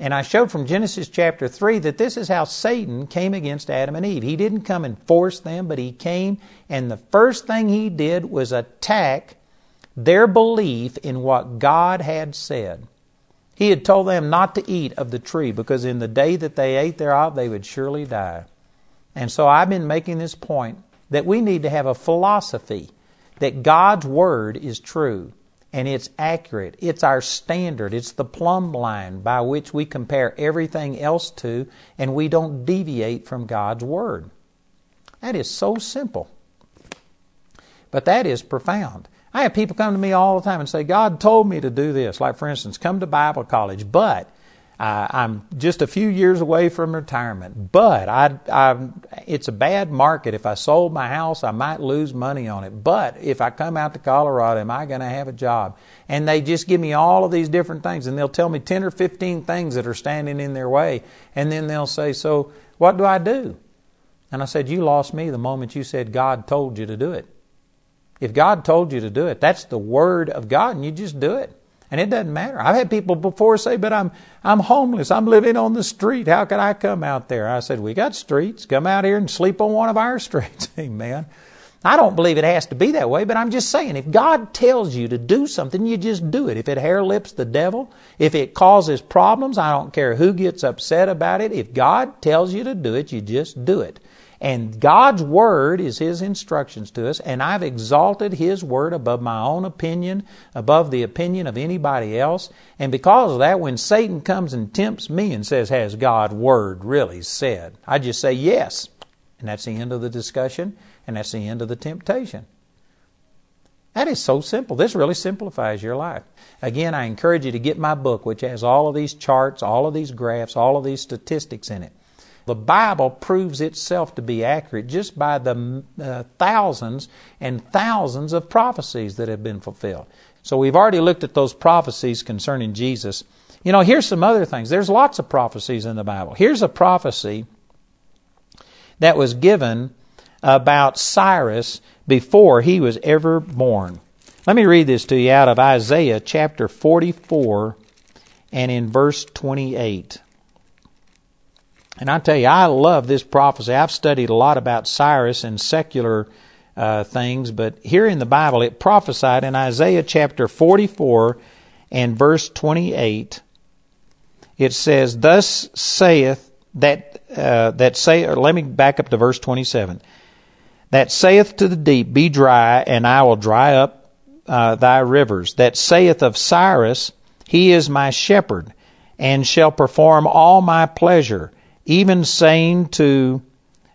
And I showed from Genesis chapter 3 that this is how Satan came against Adam and Eve. He didn't come and force them, but he came, and the first thing he did was attack their belief in what God had said. He had told them not to eat of the tree because in the day that they ate thereof, they would surely die. And so I've been making this point that we need to have a philosophy that God's Word is true and it's accurate. It's our standard. It's the plumb line by which we compare everything else to, and we don't deviate from God's Word. That is so simple. But that is profound. I have people come to me all the time and say, God told me to do this. Like, for instance, come to Bible college, but uh, I'm just a few years away from retirement, but I, I, it's a bad market. If I sold my house, I might lose money on it. But if I come out to Colorado, am I going to have a job? And they just give me all of these different things, and they'll tell me 10 or 15 things that are standing in their way. And then they'll say, So, what do I do? And I said, You lost me the moment you said God told you to do it. If God told you to do it, that's the Word of God, and you just do it. And it doesn't matter. I've had people before say, but I'm, I'm homeless. I'm living on the street. How can I come out there? I said, we got streets. Come out here and sleep on one of our streets. Amen. I don't believe it has to be that way, but I'm just saying, if God tells you to do something, you just do it. If it hair lips the devil, if it causes problems, I don't care who gets upset about it. If God tells you to do it, you just do it. And God's Word is His instructions to us, and I've exalted His Word above my own opinion, above the opinion of anybody else. And because of that, when Satan comes and tempts me and says, Has God's Word really said? I just say yes. And that's the end of the discussion, and that's the end of the temptation. That is so simple. This really simplifies your life. Again, I encourage you to get my book, which has all of these charts, all of these graphs, all of these statistics in it. The Bible proves itself to be accurate just by the uh, thousands and thousands of prophecies that have been fulfilled. So we've already looked at those prophecies concerning Jesus. You know, here's some other things. There's lots of prophecies in the Bible. Here's a prophecy that was given about Cyrus before he was ever born. Let me read this to you out of Isaiah chapter 44 and in verse 28. And I tell you, I love this prophecy. I've studied a lot about Cyrus and secular uh, things, but here in the Bible, it prophesied in Isaiah chapter 44 and verse 28. It says, "Thus saith that uh, that say." Or let me back up to verse 27. That saith to the deep, Be dry, and I will dry up uh, thy rivers. That saith of Cyrus, He is my shepherd, and shall perform all my pleasure even saying to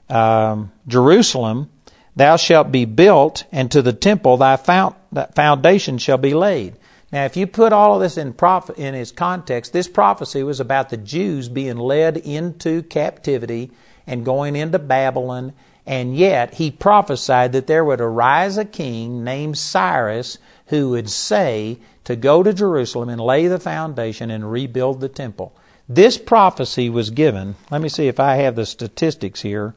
um, Jerusalem, Thou shalt be built, and to the temple thy foundation shall be laid. Now, if you put all of this in, prophet, in its context, this prophecy was about the Jews being led into captivity and going into Babylon, and yet he prophesied that there would arise a king named Cyrus who would say to go to Jerusalem and lay the foundation and rebuild the temple. This prophecy was given, let me see if I have the statistics here.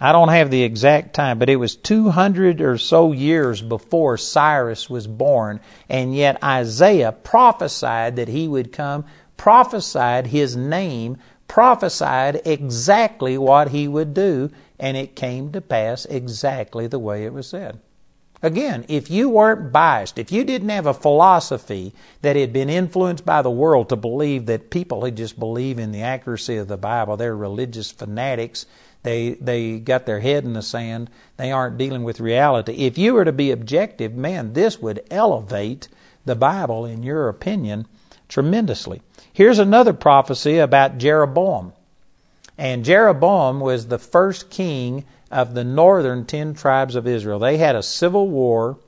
I don't have the exact time, but it was 200 or so years before Cyrus was born, and yet Isaiah prophesied that he would come, prophesied his name, prophesied exactly what he would do, and it came to pass exactly the way it was said. Again, if you weren't biased, if you didn't have a philosophy that had been influenced by the world to believe that people who just believe in the accuracy of the Bible, they're religious fanatics, they they got their head in the sand, they aren't dealing with reality. If you were to be objective, man, this would elevate the Bible in your opinion tremendously. Here's another prophecy about Jeroboam. And Jeroboam was the first king of the northern ten tribes of Israel. They had a civil war.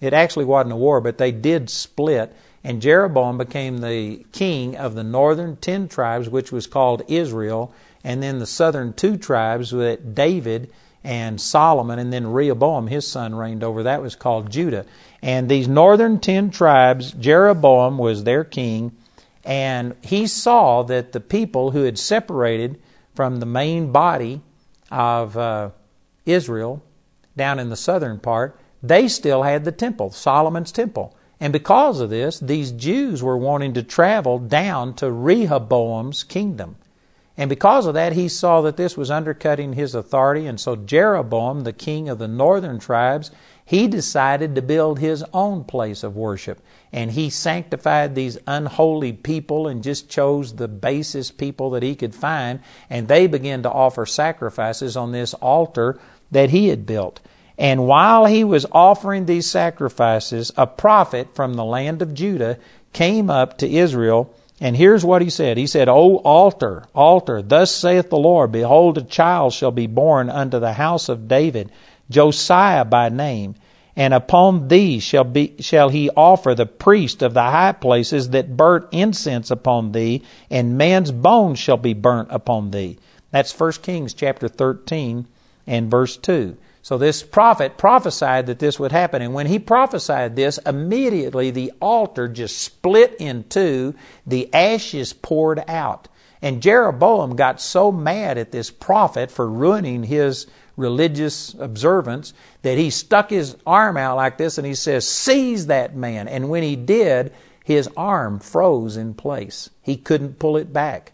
It actually wasn't a war, but they did split. And Jeroboam became the king of the northern ten tribes, which was called Israel. And then the southern two tribes with David and Solomon, and then Rehoboam, his son, reigned over. That was called Judah. And these northern ten tribes, Jeroboam was their king. And he saw that the people who had separated from the main body of uh, Israel, down in the southern part, they still had the temple, Solomon's temple. And because of this, these Jews were wanting to travel down to Rehoboam's kingdom. And because of that, he saw that this was undercutting his authority. And so Jeroboam, the king of the northern tribes, he decided to build his own place of worship. And he sanctified these unholy people and just chose the basest people that he could find. And they began to offer sacrifices on this altar that he had built. And while he was offering these sacrifices, a prophet from the land of Judah came up to Israel. And here's what he said. He said, O altar, altar, thus saith the Lord, Behold, a child shall be born unto the house of David, Josiah by name. And upon thee shall, be, shall he offer the priest of the high places that burnt incense upon thee, and man's bones shall be burnt upon thee. That's 1 Kings chapter 13 and verse 2. So this prophet prophesied that this would happen. And when he prophesied this, immediately the altar just split in two, the ashes poured out. And Jeroboam got so mad at this prophet for ruining his religious observance that he stuck his arm out like this and he says, Seize that man. And when he did, his arm froze in place. He couldn't pull it back.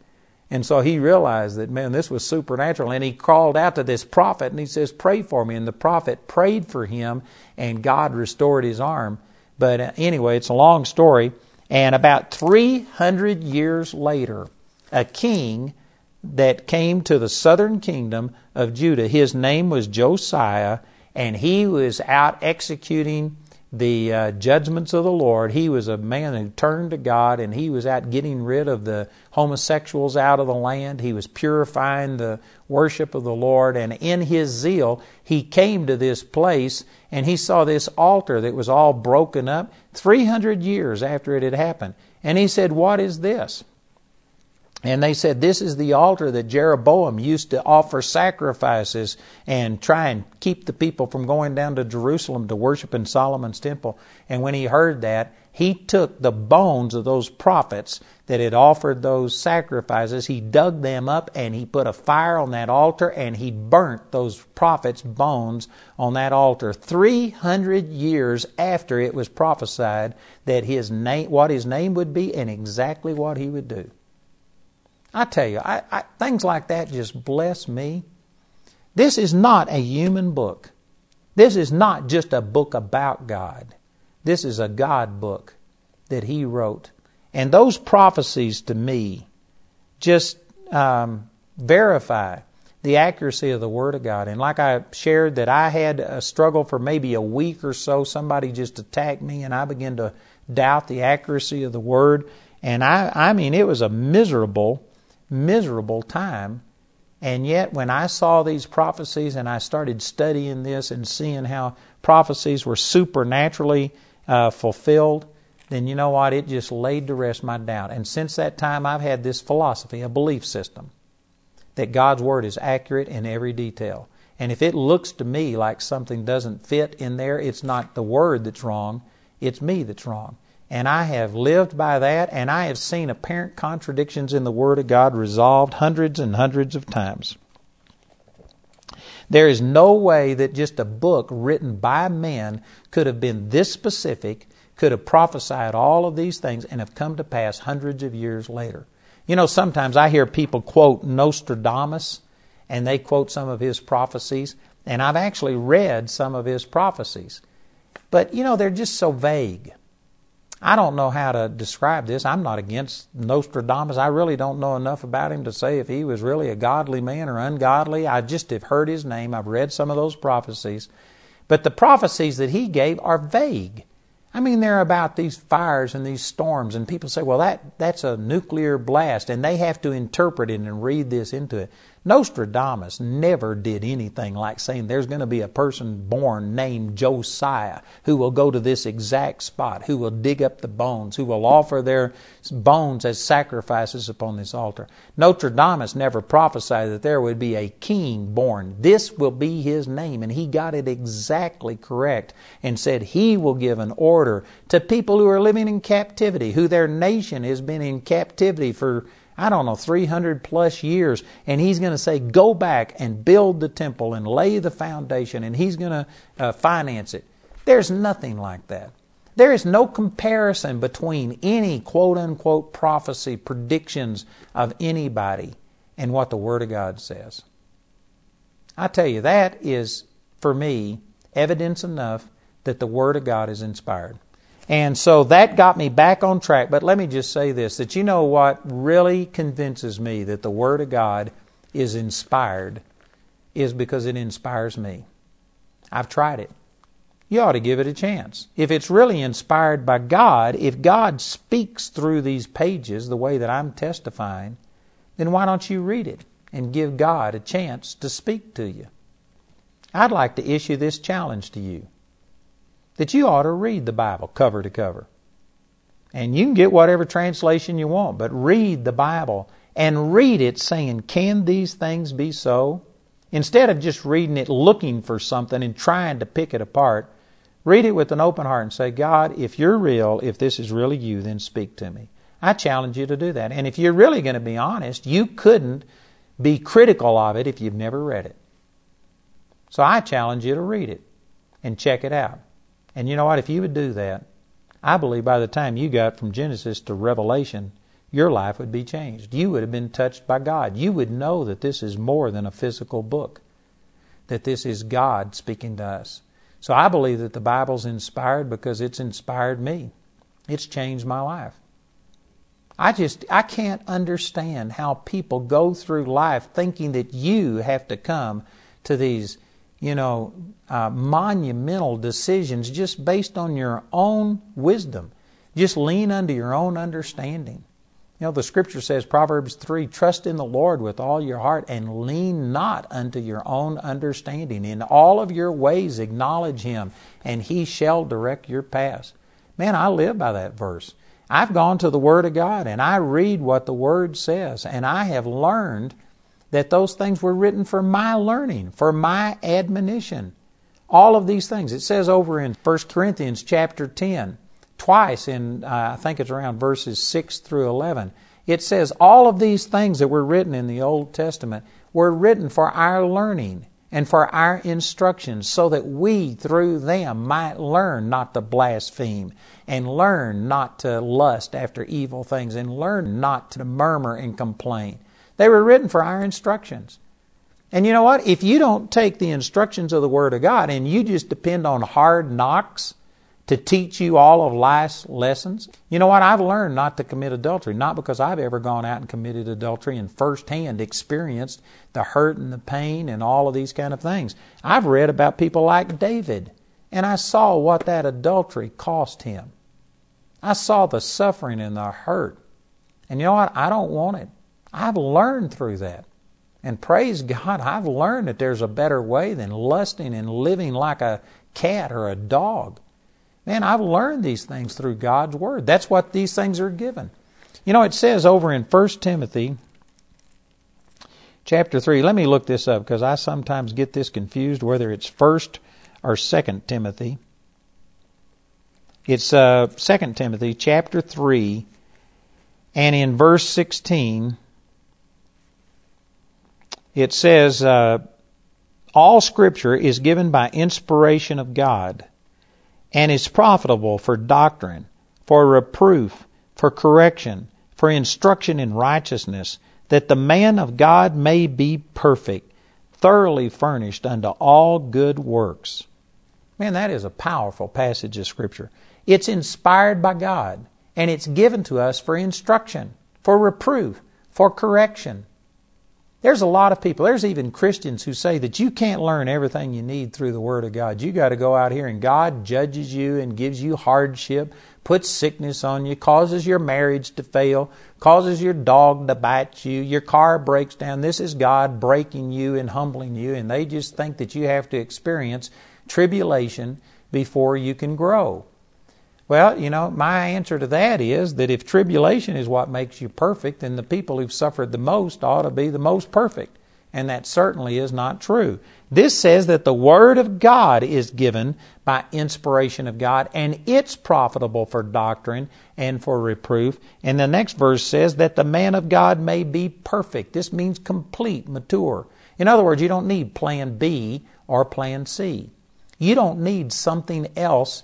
And so he realized that, man, this was supernatural. And he called out to this prophet and he says, Pray for me. And the prophet prayed for him and God restored his arm. But anyway, it's a long story. And about 300 years later, a king that came to the southern kingdom of Judah, his name was Josiah, and he was out executing the uh, judgments of the Lord. He was a man who turned to God and he was out getting rid of the homosexuals out of the land. He was purifying the worship of the Lord. And in his zeal, he came to this place and he saw this altar that was all broken up 300 years after it had happened. And he said, What is this? And they said, This is the altar that Jeroboam used to offer sacrifices and try and keep the people from going down to Jerusalem to worship in Solomon's temple. And when he heard that, he took the bones of those prophets that had offered those sacrifices, he dug them up and he put a fire on that altar and he burnt those prophets' bones on that altar 300 years after it was prophesied that his name, what his name would be and exactly what he would do. I tell you, I, I, things like that just bless me. This is not a human book. This is not just a book about God. This is a God book that He wrote. And those prophecies to me just um, verify the accuracy of the Word of God. And like I shared, that I had a struggle for maybe a week or so. Somebody just attacked me, and I began to doubt the accuracy of the Word. And I, I mean, it was a miserable miserable time. And yet, when I saw these prophecies and I started studying this and seeing how prophecies were supernaturally uh, fulfilled, then you know what? It just laid to rest my doubt. And since that time, I've had this philosophy, a belief system, that God's Word is accurate in every detail. And if it looks to me like something doesn't fit in there, it's not the Word that's wrong, it's me that's wrong. And I have lived by that, and I have seen apparent contradictions in the Word of God resolved hundreds and hundreds of times. There is no way that just a book written by men could have been this specific, could have prophesied all of these things, and have come to pass hundreds of years later. You know, sometimes I hear people quote Nostradamus, and they quote some of his prophecies, and I've actually read some of his prophecies. But, you know, they're just so vague. I don't know how to describe this. I'm not against Nostradamus. I really don't know enough about him to say if he was really a godly man or ungodly. I just have heard his name. I've read some of those prophecies. But the prophecies that he gave are vague. I mean, they're about these fires and these storms, and people say, well, that, that's a nuclear blast, and they have to interpret it and read this into it. Nostradamus never did anything like saying there's going to be a person born named Josiah who will go to this exact spot, who will dig up the bones, who will offer their bones as sacrifices upon this altar. Nostradamus never prophesied that there would be a king born. This will be his name, and he got it exactly correct and said he will give an order to people who are living in captivity, who their nation has been in captivity for I don't know, 300 plus years, and he's going to say, Go back and build the temple and lay the foundation, and he's going to uh, finance it. There's nothing like that. There is no comparison between any quote unquote prophecy, predictions of anybody, and what the Word of God says. I tell you, that is, for me, evidence enough that the Word of God is inspired. And so that got me back on track. But let me just say this that you know what really convinces me that the Word of God is inspired is because it inspires me. I've tried it. You ought to give it a chance. If it's really inspired by God, if God speaks through these pages the way that I'm testifying, then why don't you read it and give God a chance to speak to you? I'd like to issue this challenge to you that you ought to read the Bible cover to cover. And you can get whatever translation you want, but read the Bible and read it saying, Can these things be so? Instead of just reading it looking for something and trying to pick it apart, read it with an open heart and say, God, if you're real, if this is really you, then speak to me. I challenge you to do that. And if you're really going to be honest, you couldn't be critical of it if you've never read it. So I challenge you to read it and check it out. And you know what? If you would do that, I believe by the time you got from Genesis to Revelation, your life would be changed. You would have been touched by God. You would know that this is more than a physical book, that this is God speaking to us. So I believe that the Bible's inspired because it's inspired me. It's changed my life. I just I can't understand how people go through life thinking that you have to come to these you know, uh, monumental decisions just based on your own wisdom. Just lean unto your own understanding. You know, the scripture says, Proverbs 3 Trust in the Lord with all your heart and lean not unto your own understanding. In all of your ways acknowledge Him, and He shall direct your paths. Man, I live by that verse. I've gone to the Word of God and I read what the Word says, and I have learned that those things were written for my learning, for my admonition. All of these things. It says over in 1 Corinthians chapter 10, twice in, uh, I think it's around verses 6 through 11, it says all of these things that were written in the Old Testament were written for our learning and for our instruction, so that we through them might learn not to blaspheme, and learn not to lust after evil things, and learn not to murmur and complain. They were written for our instructions. And you know what? If you don't take the instructions of the Word of God and you just depend on hard knocks to teach you all of life's lessons, you know what? I've learned not to commit adultery, not because I've ever gone out and committed adultery and firsthand experienced the hurt and the pain and all of these kind of things. I've read about people like David, and I saw what that adultery cost him. I saw the suffering and the hurt. And you know what? I don't want it. I've learned through that. And praise God, I've learned that there's a better way than lusting and living like a cat or a dog. Man, I've learned these things through God's Word. That's what these things are given. You know, it says over in 1 Timothy chapter 3, let me look this up because I sometimes get this confused whether it's 1st or 2nd Timothy. It's uh, 2 Timothy chapter 3, and in verse 16, it says, uh, all Scripture is given by inspiration of God and is profitable for doctrine, for reproof, for correction, for instruction in righteousness, that the man of God may be perfect, thoroughly furnished unto all good works. Man, that is a powerful passage of Scripture. It's inspired by God, and it's given to us for instruction, for reproof, for correction. There's a lot of people, there's even Christians who say that you can't learn everything you need through the Word of God. You got to go out here and God judges you and gives you hardship, puts sickness on you, causes your marriage to fail, causes your dog to bite you, your car breaks down. This is God breaking you and humbling you, and they just think that you have to experience tribulation before you can grow. Well, you know, my answer to that is that if tribulation is what makes you perfect, then the people who've suffered the most ought to be the most perfect. And that certainly is not true. This says that the Word of God is given by inspiration of God, and it's profitable for doctrine and for reproof. And the next verse says that the man of God may be perfect. This means complete, mature. In other words, you don't need plan B or plan C. You don't need something else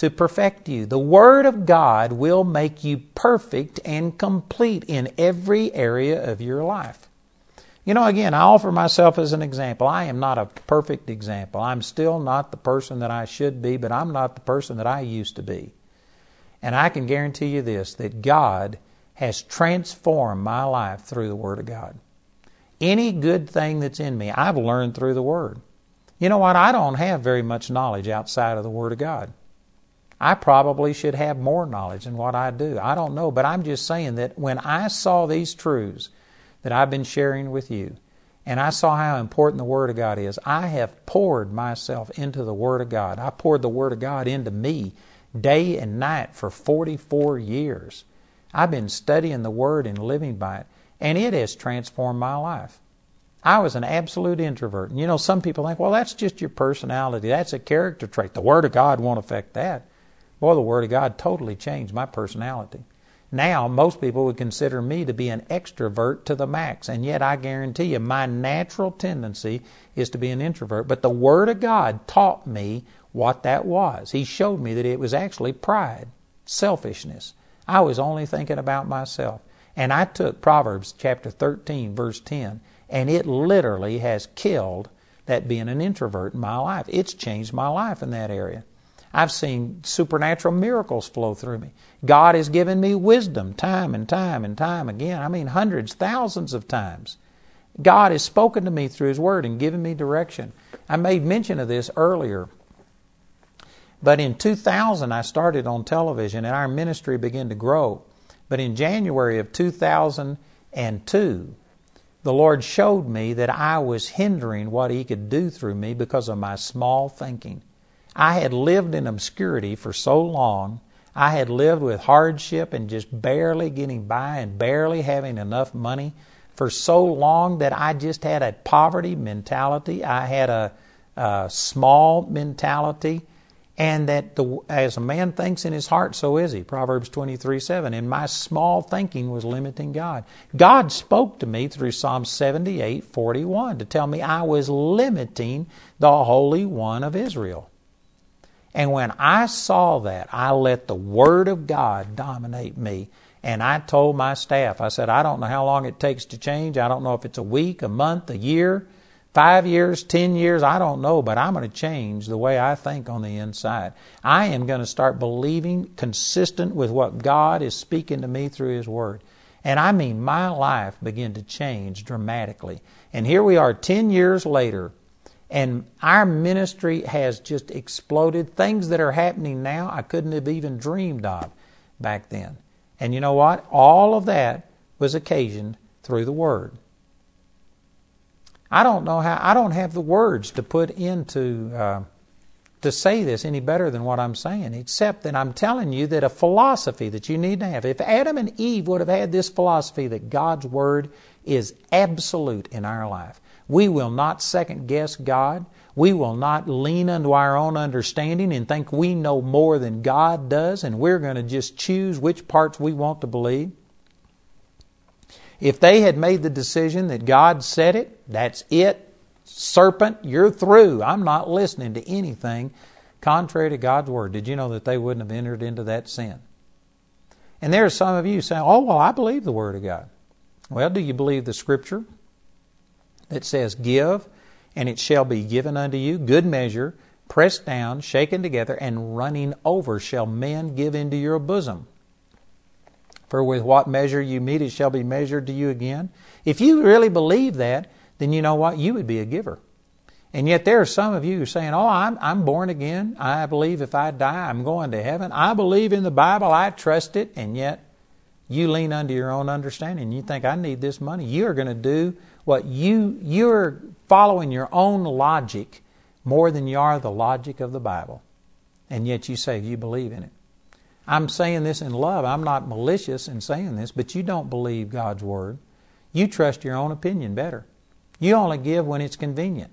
to perfect you. The Word of God will make you perfect and complete in every area of your life. You know, again, I offer myself as an example. I am not a perfect example. I'm still not the person that I should be, but I'm not the person that I used to be. And I can guarantee you this that God has transformed my life through the Word of God. Any good thing that's in me, I've learned through the Word. You know what? I don't have very much knowledge outside of the Word of God. I probably should have more knowledge than what I do. I don't know, but I'm just saying that when I saw these truths, that I've been sharing with you. And I saw how important the Word of God is. I have poured myself into the Word of God. I poured the Word of God into me day and night for 44 years. I've been studying the Word and living by it, and it has transformed my life. I was an absolute introvert. And you know, some people think, well, that's just your personality. That's a character trait. The Word of God won't affect that. Boy, the Word of God totally changed my personality. Now, most people would consider me to be an extrovert to the max, and yet I guarantee you my natural tendency is to be an introvert. But the Word of God taught me what that was. He showed me that it was actually pride, selfishness. I was only thinking about myself. And I took Proverbs chapter 13, verse 10, and it literally has killed that being an introvert in my life. It's changed my life in that area. I've seen supernatural miracles flow through me. God has given me wisdom time and time and time again. I mean, hundreds, thousands of times. God has spoken to me through His Word and given me direction. I made mention of this earlier. But in 2000, I started on television and our ministry began to grow. But in January of 2002, the Lord showed me that I was hindering what He could do through me because of my small thinking. I had lived in obscurity for so long. I had lived with hardship and just barely getting by and barely having enough money for so long that I just had a poverty mentality. I had a, a small mentality. And that the, as a man thinks in his heart, so is he. Proverbs 23 7. And my small thinking was limiting God. God spoke to me through Psalm 78 41 to tell me I was limiting the Holy One of Israel. And when I saw that, I let the Word of God dominate me. And I told my staff, I said, I don't know how long it takes to change. I don't know if it's a week, a month, a year, five years, ten years, I don't know, but I'm going to change the way I think on the inside. I am going to start believing consistent with what God is speaking to me through His Word. And I mean, my life began to change dramatically. And here we are 10 years later, and our ministry has just exploded. Things that are happening now I couldn't have even dreamed of back then. And you know what? All of that was occasioned through the Word. I don't know how, I don't have the words to put into, uh, to say this any better than what I'm saying, except that I'm telling you that a philosophy that you need to have. If Adam and Eve would have had this philosophy that God's Word is absolute in our life, we will not second guess God. We will not lean unto our own understanding and think we know more than God does, and we're going to just choose which parts we want to believe. If they had made the decision that God said it, that's it, serpent, you're through. I'm not listening to anything contrary to God's Word. Did you know that they wouldn't have entered into that sin? And there are some of you saying, oh, well, I believe the Word of God. Well, do you believe the Scripture that says, Give, and it shall be given unto you, good measure, pressed down, shaken together, and running over shall men give into your bosom? For with what measure you mete, it shall be measured to you again. If you really believe that, then you know what? You would be a giver. And yet there are some of you who are saying, Oh, I'm, I'm born again. I believe if I die, I'm going to heaven. I believe in the Bible. I trust it. And yet you lean under your own understanding. You think, I need this money. You're going to do what you, you're following your own logic more than you are the logic of the Bible. And yet you say you believe in it. I'm saying this in love. I'm not malicious in saying this, but you don't believe God's Word. You trust your own opinion better. You only give when it's convenient.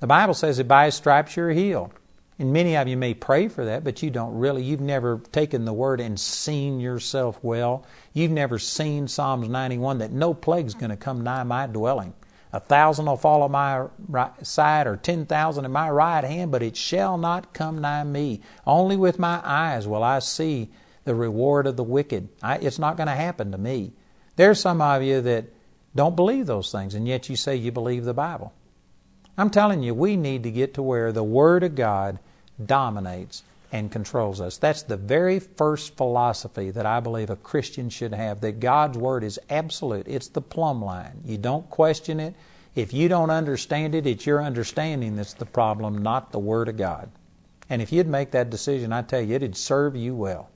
The Bible says that by His stripes you're healed. And many of you may pray for that, but you don't really. You've never taken the word and seen yourself well. You've never seen Psalms 91 that no plague's going to come nigh my dwelling. A thousand will fall on my right side, or ten thousand in my right hand, but it shall not come nigh me. Only with my eyes will I see the reward of the wicked. I, it's not going to happen to me. There's some of you that don't believe those things, and yet you say you believe the Bible. I'm telling you, we need to get to where the Word of God dominates and controls us. That's the very first philosophy that I believe a Christian should have that God's Word is absolute. It's the plumb line. You don't question it. If you don't understand it, it's your understanding that's the problem, not the Word of God. And if you'd make that decision, I tell you, it'd serve you well.